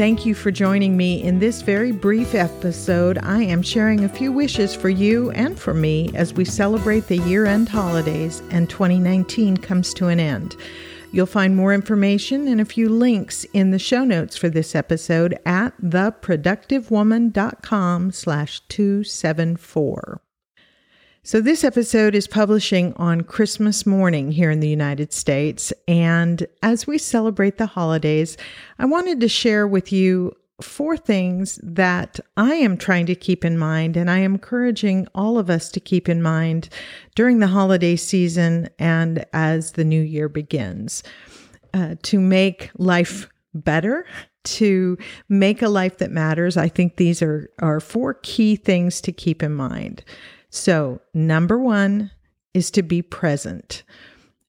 Thank you for joining me in this very brief episode. I am sharing a few wishes for you and for me as we celebrate the year end holidays and 2019 comes to an end. You'll find more information and a few links in the show notes for this episode at theproductivewoman.com slash 274. So, this episode is publishing on Christmas morning here in the United States. And as we celebrate the holidays, I wanted to share with you four things that I am trying to keep in mind, and I am encouraging all of us to keep in mind during the holiday season and as the new year begins uh, to make life better. To make a life that matters, I think these are, are four key things to keep in mind. So, number one is to be present.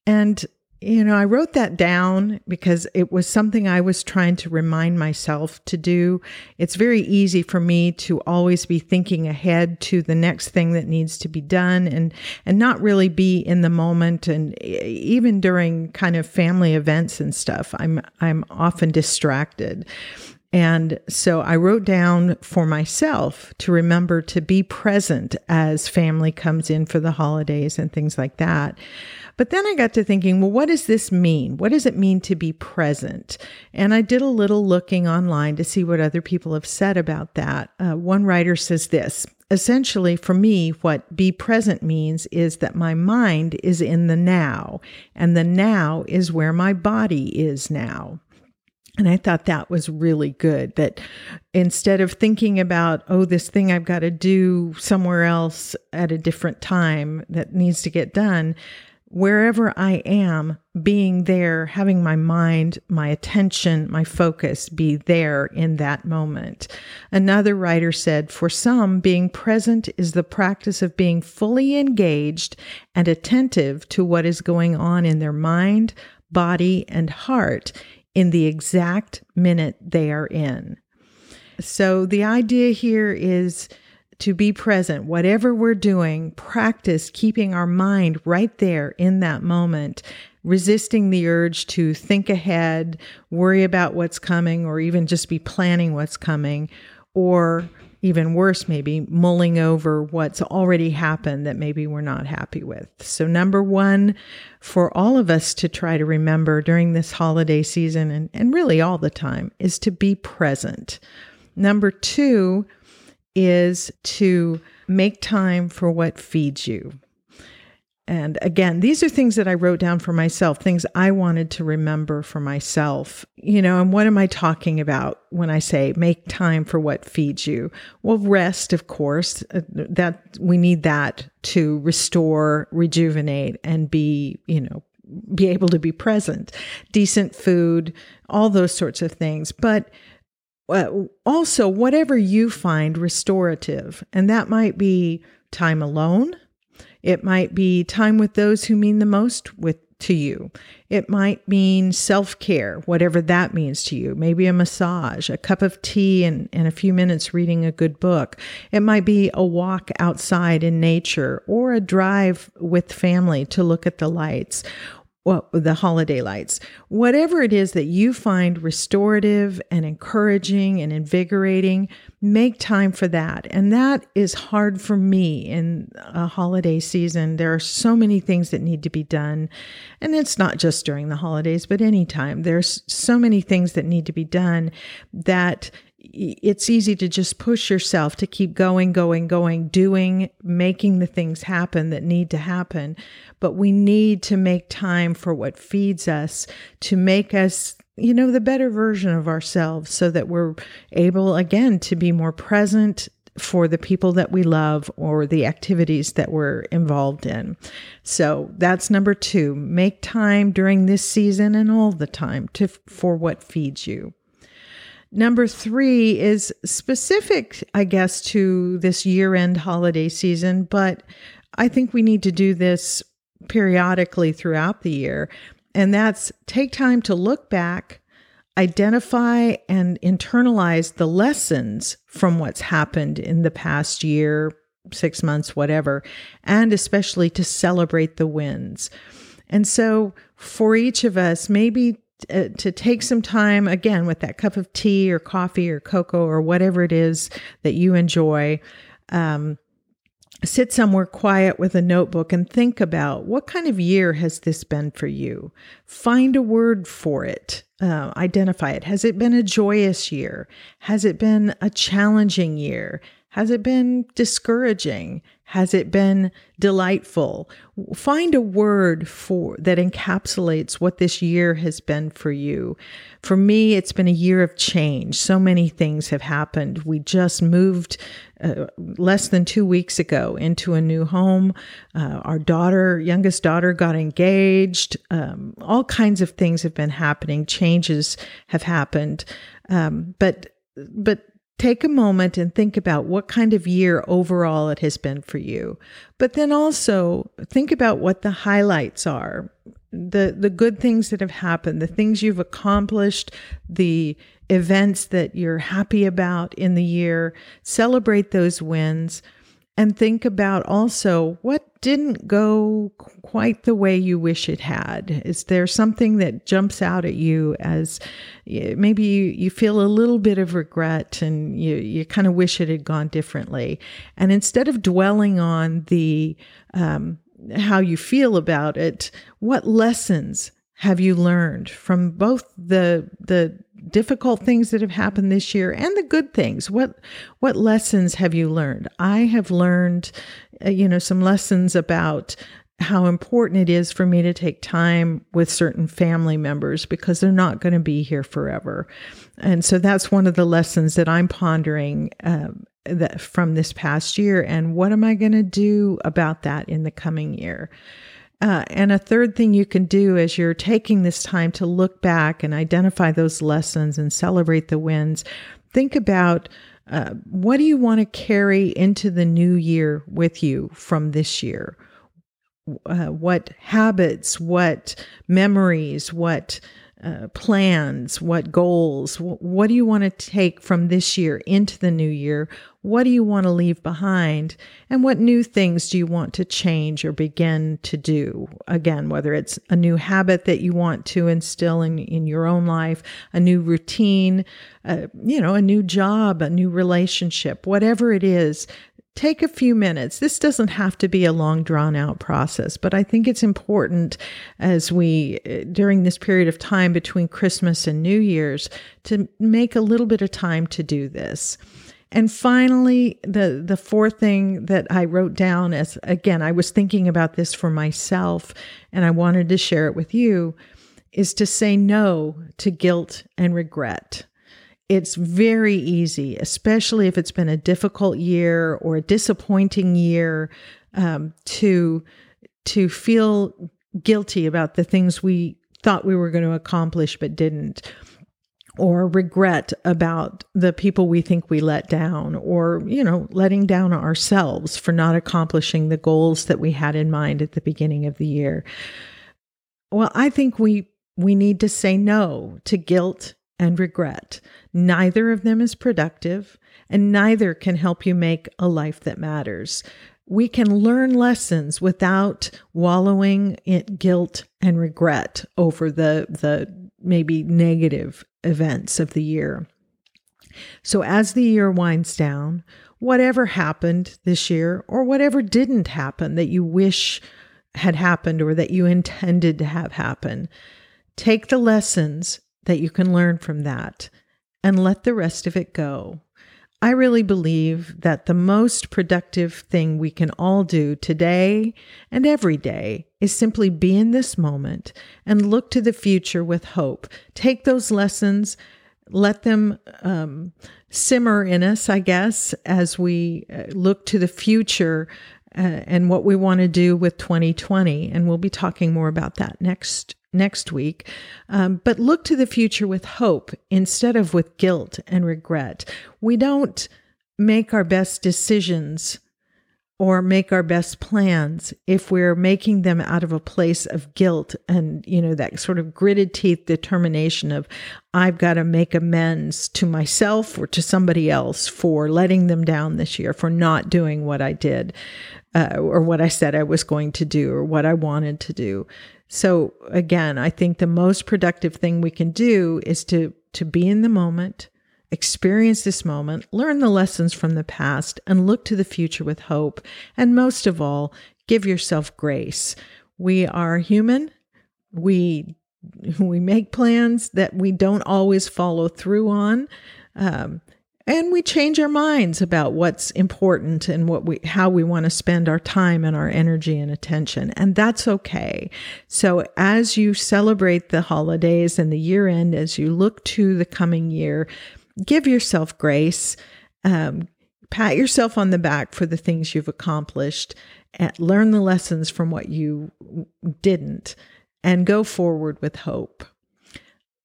And, you know, I wrote that down because it was something I was trying to remind myself to do. It's very easy for me to always be thinking ahead to the next thing that needs to be done and and not really be in the moment and even during kind of family events and stuff. I'm I'm often distracted. And so I wrote down for myself to remember to be present as family comes in for the holidays and things like that. But then I got to thinking, well, what does this mean? What does it mean to be present? And I did a little looking online to see what other people have said about that. Uh, one writer says this essentially, for me, what be present means is that my mind is in the now, and the now is where my body is now. And I thought that was really good that instead of thinking about, oh, this thing I've got to do somewhere else at a different time that needs to get done, wherever I am, being there, having my mind, my attention, my focus be there in that moment. Another writer said, for some, being present is the practice of being fully engaged and attentive to what is going on in their mind, body, and heart in the exact minute they are in. So the idea here is to be present, whatever we're doing, practice keeping our mind right there in that moment, resisting the urge to think ahead, worry about what's coming, or even just be planning what's coming, or even worse, maybe mulling over what's already happened that maybe we're not happy with. So, number one, for all of us to try to remember during this holiday season and, and really all the time is to be present. Number two is to make time for what feeds you. And again, these are things that I wrote down for myself, things I wanted to remember for myself. You know, and what am I talking about when I say make time for what feeds you? Well, rest, of course, uh, that we need that to restore, rejuvenate, and be, you know, be able to be present. Decent food, all those sorts of things. But uh, also, whatever you find restorative, and that might be time alone it might be time with those who mean the most with to you. It might mean self care, whatever that means to you. Maybe a massage, a cup of tea, and, and a few minutes reading a good book. It might be a walk outside in nature or a drive with family to look at the lights well, the holiday lights, whatever it is that you find restorative and encouraging and invigorating, make time for that. And that is hard for me in a holiday season. There are so many things that need to be done. And it's not just during the holidays, but anytime. There's so many things that need to be done that it's easy to just push yourself to keep going, going, going, doing, making the things happen that need to happen. But we need to make time for what feeds us to make us, you know, the better version of ourselves so that we're able again to be more present for the people that we love or the activities that we're involved in. So that's number 2. Make time during this season and all the time to for what feeds you. Number three is specific, I guess, to this year end holiday season, but I think we need to do this periodically throughout the year. And that's take time to look back, identify and internalize the lessons from what's happened in the past year, six months, whatever, and especially to celebrate the wins. And so for each of us, maybe uh, to take some time again with that cup of tea or coffee or cocoa or whatever it is that you enjoy. Um, sit somewhere quiet with a notebook and think about what kind of year has this been for you. Find a word for it. Uh, identify it. Has it been a joyous year? Has it been a challenging year? Has it been discouraging? Has it been delightful? Find a word for that encapsulates what this year has been for you. For me, it's been a year of change. So many things have happened. We just moved uh, less than two weeks ago into a new home. Uh, our daughter, youngest daughter, got engaged. Um, all kinds of things have been happening. Changes have happened. Um, but but take a moment and think about what kind of year overall it has been for you. But then also think about what the highlights are. The the good things that have happened, the things you've accomplished, the events that you're happy about in the year, celebrate those wins and think about also what didn't go quite the way you wish it had. Is there something that jumps out at you as maybe you, you feel a little bit of regret and you, you kind of wish it had gone differently? And instead of dwelling on the um, how you feel about it, what lessons have you learned from both the the difficult things that have happened this year and the good things? What what lessons have you learned? I have learned uh, you know some lessons about how important it is for me to take time with certain family members because they're not going to be here forever. And so that's one of the lessons that i'm pondering um, that from this past year and what am i going to do about that in the coming year uh, and a third thing you can do as you're taking this time to look back and identify those lessons and celebrate the wins, think about uh, what do you want to carry into the new year with you from this year? Uh, what habits, what memories, what uh, plans, what goals, what do you want to take from this year into the new year? What do you want to leave behind? And what new things do you want to change or begin to do? Again, whether it's a new habit that you want to instill in, in your own life, a new routine, uh, you know, a new job, a new relationship, whatever it is, take a few minutes. This doesn't have to be a long drawn out process, but I think it's important as we, uh, during this period of time between Christmas and New Year's, to make a little bit of time to do this. And finally, the, the fourth thing that I wrote down as again, I was thinking about this for myself and I wanted to share it with you is to say no to guilt and regret it's very easy, especially if it's been a difficult year or a disappointing year, um, to to feel guilty about the things we thought we were going to accomplish but didn't or regret about the people we think we let down or you know letting down ourselves for not accomplishing the goals that we had in mind at the beginning of the year. Well i think we we need to say no to guilt and regret. Neither of them is productive, and neither can help you make a life that matters. We can learn lessons without wallowing in guilt and regret over the, the maybe negative events of the year. So, as the year winds down, whatever happened this year or whatever didn't happen that you wish had happened or that you intended to have happen, take the lessons that you can learn from that and let the rest of it go. I really believe that the most productive thing we can all do today and every day is simply be in this moment and look to the future with hope. Take those lessons, let them um, simmer in us, I guess, as we uh, look to the future uh, and what we want to do with 2020. And we'll be talking more about that next next week. Um, but look to the future with hope instead of with guilt and regret. We don't make our best decisions or make our best plans if we're making them out of a place of guilt and you know that sort of gritted teeth determination of i've got to make amends to myself or to somebody else for letting them down this year for not doing what i did uh, or what i said i was going to do or what i wanted to do. So again i think the most productive thing we can do is to to be in the moment experience this moment, learn the lessons from the past, and look to the future with hope. And most of all, give yourself grace. We are human. We we make plans that we don't always follow through on. Um, and we change our minds about what's important and what we how we want to spend our time and our energy and attention and that's okay so as you celebrate the holidays and the year end as you look to the coming year give yourself grace. Um, pat yourself on the back for the things you've accomplished and learn the lessons from what you didn't and go forward with hope.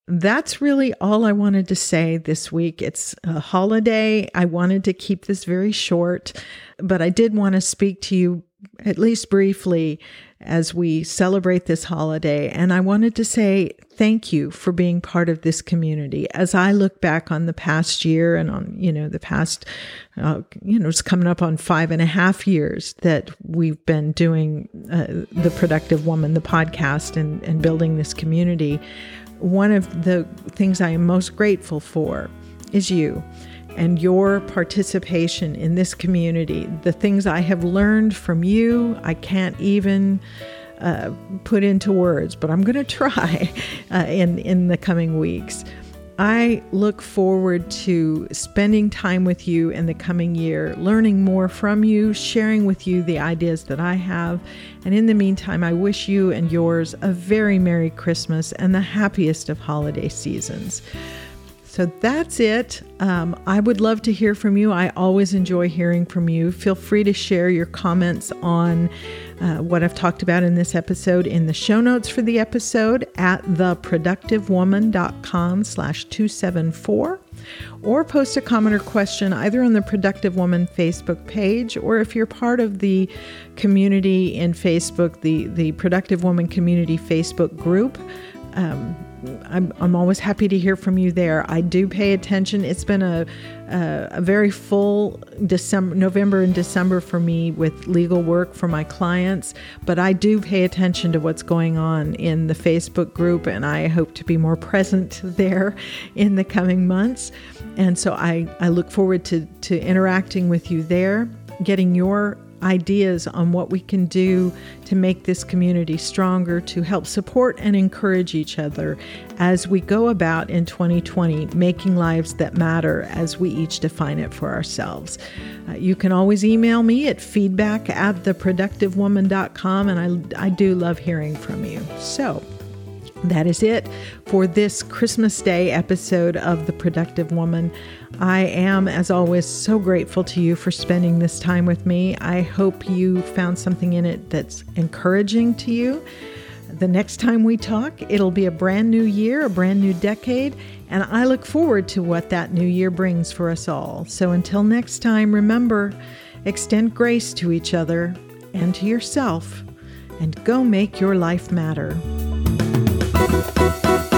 That's really all I wanted to say this week. It's a holiday. I wanted to keep this very short, but I did want to speak to you at least briefly as we celebrate this holiday. And I wanted to say thank you for being part of this community. As I look back on the past year and on, you know, the past, uh, you know, it's coming up on five and a half years that we've been doing uh, The Productive Woman, the podcast, and, and building this community. One of the things I am most grateful for is you and your participation in this community. The things I have learned from you, I can't even uh, put into words, but I'm going to try uh, in in the coming weeks. I look forward to spending time with you in the coming year, learning more from you, sharing with you the ideas that I have. And in the meantime, I wish you and yours a very Merry Christmas and the happiest of holiday seasons. So that's it. Um, I would love to hear from you. I always enjoy hearing from you. Feel free to share your comments on uh, what I've talked about in this episode in the show notes for the episode at theproductivewoman.com slash 274 or post a comment or question either on the Productive Woman Facebook page or if you're part of the community in Facebook, the, the Productive Woman Community Facebook group. Um, I'm, I'm always happy to hear from you there. I do pay attention. It's been a, a, a, very full December, November and December for me with legal work for my clients, but I do pay attention to what's going on in the Facebook group, and I hope to be more present there in the coming months. And so I, I look forward to, to interacting with you there, getting your ideas on what we can do to make this community stronger, to help support and encourage each other as we go about in 2020 making lives that matter as we each define it for ourselves. Uh, you can always email me at feedback at theproductivewoman.com, and I, I do love hearing from you. So, that is it for this Christmas Day episode of The Productive Woman. I am, as always, so grateful to you for spending this time with me. I hope you found something in it that's encouraging to you. The next time we talk, it'll be a brand new year, a brand new decade, and I look forward to what that new year brings for us all. So until next time, remember extend grace to each other and to yourself, and go make your life matter. Thank you.